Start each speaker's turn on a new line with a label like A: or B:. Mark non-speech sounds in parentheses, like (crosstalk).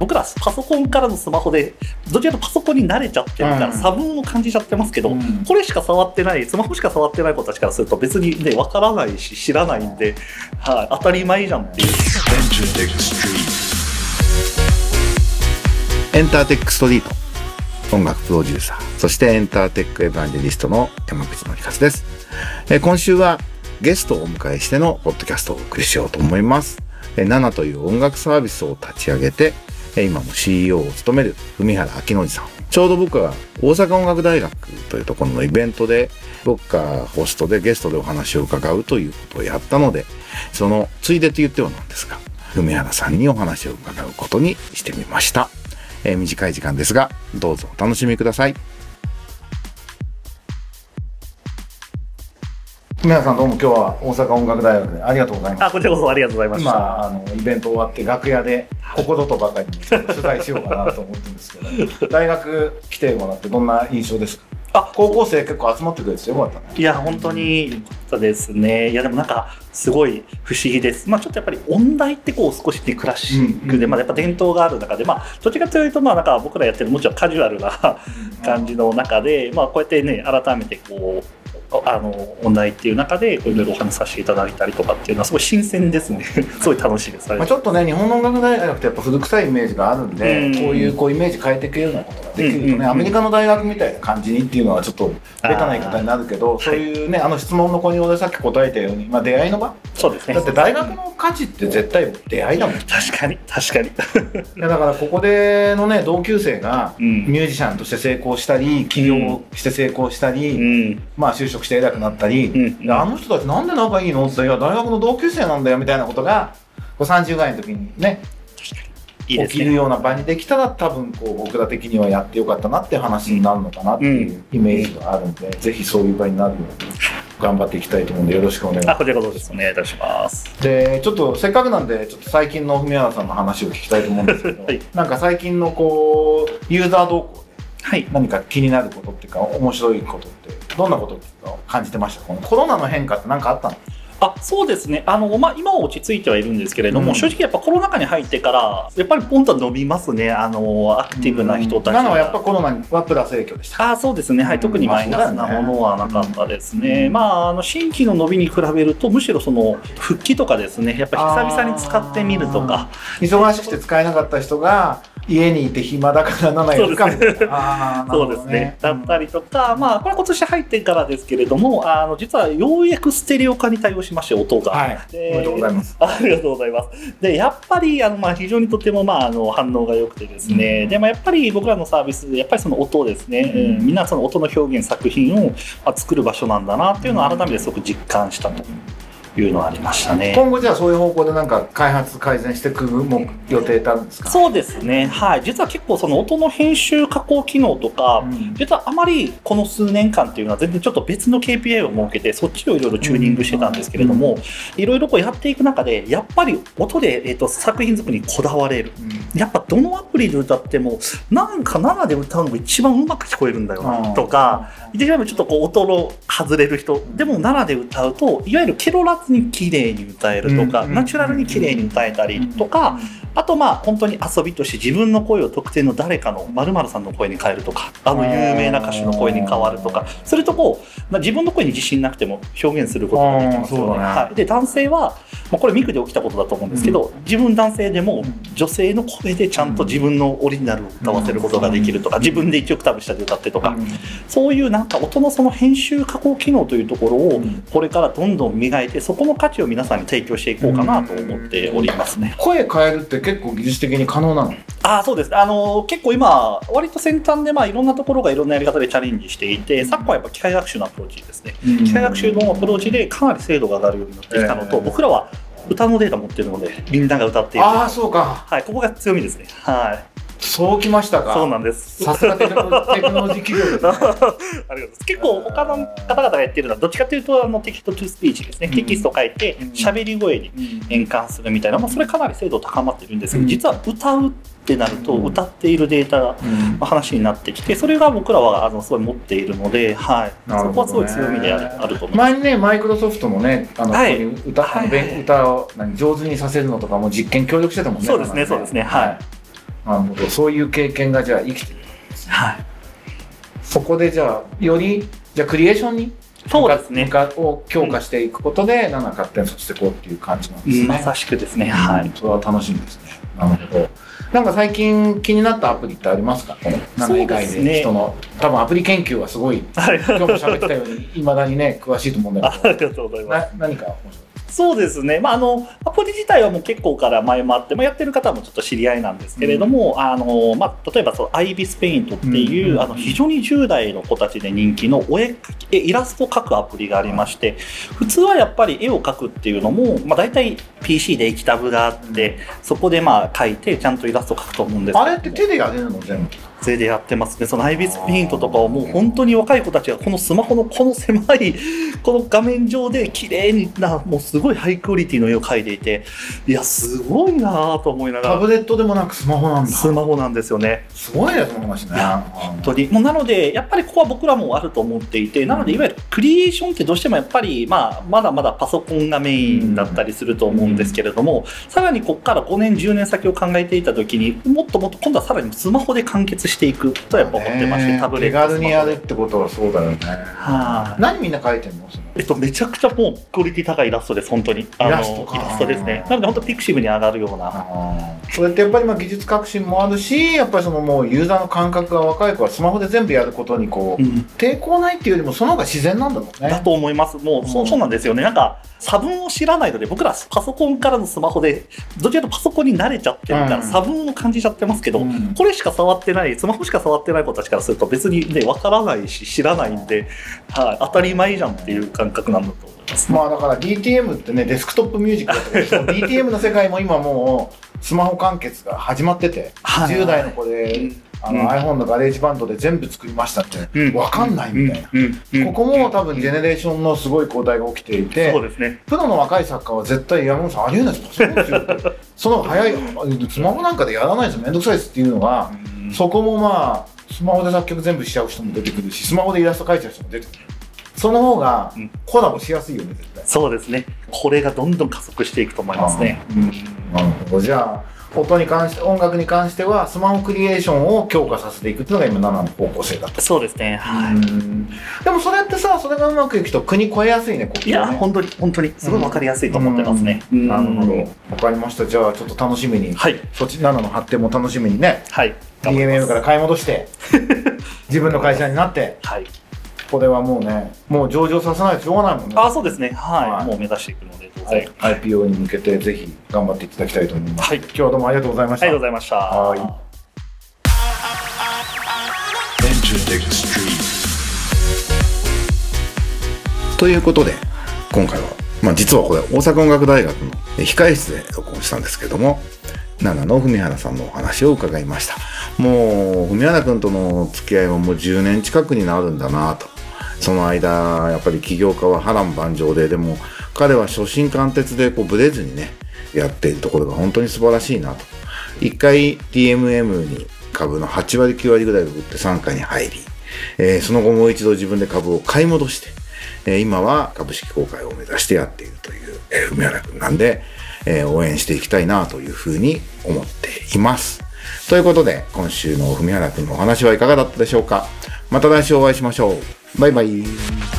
A: 僕らパソコンからのスマホでどちらかとパソコンに慣れちゃってるから、
B: うん。
A: 差分を感じちゃってますけど、
B: うん。
A: これしか触ってないスマホしか触ってない子たちからすると別にねわからないし知らないんで、はい、当たり前じゃんっていう。
B: エンターテックストリート。音楽プロデューサー。そしてエンターテックエヴァンジェリストの山口のりかつです、えー今週はゲストをお迎えしてのポッドキャストをお送りしようと思います。えーという音楽サービスを立ち上げてえー今も CEO を務める文原明則さん。ちょうど僕は大阪音楽大学というところのイベントで僕がホストでゲストでお話を伺うということをやったのでそのついでと言ってはなんですが文原さんにお話を伺うことにしてみました。えー短い時間ですがどうぞお楽しみください。皆さんどうも今日は大阪音楽大学でありがとうございます
A: あこちらこそありがとうございました。
B: 今あのイベント終わって楽屋でここぞとばかりに取材しようかなと思ってるんですけど大学来てもらってどんな印象ですか？
A: あ
B: 高校生結構集まってくれてよかったね
A: いや、本当に良かったですね。いや、でもなんか、すごい不思議です。まあ、ちょっとやっぱり音大ってこう、少しね、クラシックで、
B: うん
A: まあ、やっぱ伝統がある中で、まあ、どっちかというと、まあ、なんか僕らやってる、もちろんカジュアルな (laughs) 感じの中で、まあ、こうやってね、改めてこう、あの音大っていう中でいろいろお話しさせていただいたりとかっていうのはすごい新鮮ですね。(laughs) すごい楽しいです、
B: まあ、ちょっとね日本の音楽大学ってやっぱ古臭いイメージがあるんで、
A: うん。
B: こういうこうイメージ変えていくようなことができるとね、
A: うんうんうん。
B: アメリカの大学みたいな感じにっていうのはちょっとベタな言い方になるけどそういうね、あの質問の子に俺さっき答えたように、まあ、出会いの場？
A: そうですね。
B: だって大学の価値って絶対出会いだもん。い
A: 確かに確かに。(laughs)
B: やだからここでのね同級生が
A: うん。
B: ミュージシャンとして成功したり起業して成功したり、
A: うん。
B: まあ就職して偉くなったり、
A: うん。
B: であの人たちなんで仲いいの？って言ったらいや大学の同級生なんだよみたいなことがこう30代の時にね
A: いいね
B: 起きるような場にできたら多分こう僕ら的にはやってよかったなっていう話になるのかなっていうイメージがあるんで、ぜひそういう場になるように頑張っていきたいと思うんでよろしくお願いしま
A: あこちらこそですお願いいたします。
B: すでちょっとせっかくなんでちょっと最近の文原さんの話を聞きたいと思うんですけど、
A: はい。
B: なんか最近のこうユーザー動向で
A: はい。
B: 何か気になることっていうか面白いことどんなことを感じてました？このコロナの変化って何かあったの？
A: あそうですね。あの、まあ、今は落ち着いてはいるんですけれども、
B: うん。
A: 正直やっぱコロナ禍に入ってからやっぱりポンと伸びますね。あのアクティブな人たち
B: なのはやっぱコロナはプラス影響でした。
A: あそうですね、はい、特にマイナスなものはなかったですね、
B: うん。
A: まあ、あの新規の伸びに比べると、むしろその復帰とかですね、やっぱ久々に使ってみるとか、
B: 忙しくて使えなかった人が家にいて暇だから7やるか。みたいな
A: そうですね、だったりとか、まあ、これは今年入ってからですけれども、あの実はようやくステレオ化に対応しまして、音が。
B: はい。
A: で
B: おめでとうございます。(laughs)
A: ありがとうございます。で、やっぱり、あの、まあ、非常にとても、まあ、あの、反応が良くてですね、で、まあ、やっぱり僕らのサービス、やっぱりその音ですね、
B: うん。
A: うん。みんなその音の表現作品を、まあ、作る場所なんだなっていうのを改めてすごく実感したというのはありましたね。
B: 今後じゃあそういう方向でなんか開発改善していくも予定ってあるんですか？
A: そうですね、はい、実は結構その音の編集加工機能とか、
B: うん。
A: 実はあまりこの数年間っていうのは全然ちょっと別の KPI を設けてそっちをいろいろチューニングしてたんですけれども、いろいろこうやっていく中でやっぱり音で、えー、と作品作りにこだわれるやっぱどのアプリで歌ってもなんか生で歌うのが一番うまく聞こえるんだよ
B: うん。
A: なとか言ってしまえばちょっとこう音の外れる人でも生で歌うといわゆるケロらずに綺麗に歌えるとか、
B: うん
A: ナチュラルに綺麗に歌えたりとか、あとまあ本当に遊びとして自分の声を特定の誰かの〇〇さんの声に変えるとかあの有名な歌手の声に変わるとかするとこう、まあ、自分の声に自信なくても表現することができますよね。
B: ね。
A: はい、で男性は、まあ、これミクで起きたことだと思うんですけど、自分男性でも女性の声でちゃんと自分のオリジナルを歌わせることができるとか自分で1オクターブ下で歌ってとか、そういうなんか音のその編集加工機能というところを
B: うん。
A: これからどんどん磨いてそこの価値を皆さんに提供していこうかなと思っておりますね。
B: 声変えるって結構技術的に可能なの？
A: あそうです。あの結構今割と先端でまあいろんなところがいろんなやり方でチャレンジしていて昨今はやっぱ機械学習のアプローチですね。機械学習のアプローチでかなり精度が上がるようになってきたのと、
B: えー。
A: 僕らは歌のデータ持ってるのでみんなが歌っている。
B: ああそうか。
A: はいここが強みですね。はい
B: そうきましたか？
A: そうなんです。
B: さすがテクノロジー企業ですね。(laughs)
A: ありがとうございます。結構他の方々がやってるのはどっちかというとあの text to speech ですね、
B: うん。
A: テキストを書いて
B: うん。
A: 喋り声に変換するみたいな、まあ、それかなり精度高まってるんですけど、
B: うん。
A: 実は歌うってなると
B: うん。
A: 歌っているデータが話になってきてそれが僕らはあのすごい持っているので、はい。そこはすごい強みであるあると思います。
B: 前にねマイクロソフトもねあの、歌,、
A: はい。
B: を何上手にさせるのとかも実験協力してたもんね。
A: そうですねそうですね。はい。
B: あなるほど。そういう経験がじゃあ生きてる。
A: はい。
B: そこでじゃあ、より、じゃあクリエーションに
A: そうですね。
B: を強化していくことで、7発展させていこうっていう感じなんですね。
A: まさしくですね。はい。
B: それは楽しみですね。なるほど。なんか最近気になったアプリってありますかこの7以外
A: ですね
B: で人の、多分アプリ研究はすごい、
A: はい。
B: 今日も喋ってたように、いまだにね、詳しいと思うんだ
A: あ
B: け
A: ありがとうござい
B: ど、
A: ます。
B: な何か面白い？
A: そうですね、まあ、あのアプリ自体はもう結構から前もあって、まあ、やってる方もちょっと知り合いなんですけれども、あのまあ、例えばそのアイビスペイントっていう、
B: うん
A: あの非常に10代の子たちで人気のお絵描きえイラストを描くアプリがありまして普通はやっぱり絵を描くっていうのも、まあ、大体 PC で液タブがあってそこでまあ描いてちゃんとイラストを描くと思うんですけど
B: あれって手でやれるの？全部。
A: それでやってますね。そのアイビスペイントとかをもう本当に若い子たちがこのスマホのこの狭い (laughs) この画面上で綺麗なもうすごいハイクオリティの絵を描いていていやすごいなぁと思いながら
B: タブレットでもなくスマホなんだ。
A: スマホなんですよね。
B: すごいね、その話ね。
A: 本当にもうなのでやっぱりここは僕らもあると思っていてなのでいわゆるクリエーションってどうしてもやっぱり、まあ、まだまだパソコンがメインだったりすると思うんですけれども、さらにここから5年10年先を考えていた時にもっともっと今度はさらにスマホで完結していくとやっぱ思ってまして、
B: ね
A: タブレッ
B: 手
A: ト
B: 軽にやるってことはそうだよね。
A: はい。
B: 何みんな書いてんの？その
A: えっと、めちゃくちゃもうクオリティ高いイラストです、本当に。あの
B: イラストか
A: イラストですね。なので、本当ピクシブに上がるような。
B: それってやっぱりまあ技術革新もあるしやっぱりそのもうユーザーの感覚が若い子はスマホで全部やることにこう、
A: うん
B: 抵抗ないっていうよりもその方が自然なんだろうね。
A: だと思います。もう、そううんそうなんですよね。なんか、差分を知らないので、僕らパソコンからのスマホで、どちらかというとパソコンに慣れちゃってるから、
B: うん
A: 差分を感じちゃってますけど、
B: うん
A: これしか触ってない、スマホしか触ってない子たちからすると別にね、わからないし、知らないんで、はい、当たり前じゃんっていう感覚なんだと思います。
B: まあだから DTM ってね desktop music だったけど DTM の世界も今もうスマホ完結が始まってて、
A: はい。
B: 10代の子で、あの
A: うん。
B: iPhone の GarageBand で全部作りましたって、
A: うん。
B: わかんないみたいな、
A: うん。うん。うん。
B: ここも多分ジェネレーションのすごい交代が起きていて
A: そうですね。
B: プロの若い作家は絶対山本さんありえないですパソコンですよってその早いスマホなんかでやらないですめんどくさいですっていうのが、そこもまあスマホで作曲全部しちゃう人も出てくるしスマホでイラスト描いちゃう人も出てくるその方が
A: うん
B: コラボしやすいよね絶対
A: そうですね。これがどんどん加速していくと思いますね。
B: なるほどじゃあ音に関して音楽に関してはスマホクリエーションを強化させていくっていうのが今7の方向性だと、
A: そうですね。はい。
B: でもそれってさそれがうまくいくと国超えやすいねここ
A: いや、
B: ね
A: 本当に、本当に、すごいわかりやすいと思ってますね。
B: なるほど
A: うん
B: わかりましたじゃあちょっと楽しみに、
A: はい。
B: そっち7の発展も楽しみにね
A: はい。
B: DMM から買い戻して (laughs) 自分の会社になって
A: はい。
B: これはもうねもう上場させないとしょうがないもんね。
A: あ、そうですね。はい。
B: はい。
A: もう目指していくので、どうぞ。
B: は
A: はい。い。
B: IPO に向けてぜひ頑張っていただきたいと思います、
A: はい。
B: 今日はどうもありがとうございました、
A: ありがとうございました。
B: はい.とい。うことで今回は、まあ、実はこれ大阪音楽大学のえ控室で録音したんですけども奈良の文原さんのお話を伺い。ましたもう文原君との付き合い。はもう10年近くになるんだなとその間やっぱり起業家は波乱万丈ででも彼は初心貫徹でこうブレずにねやっているところが本当に素晴らしいなと一回 DMM に株の8割9割ぐらいで売って傘下に入り、えーその後もう一度自分で株を買い戻してえー今は株式公開を目指してやっているという、えー、梅原くんなんで、えー応援していきたいなというふうに思っています。ということで、今週の文原くんのお話はいかがだったでしょうかまた来週お会いしましょう。バイバイ。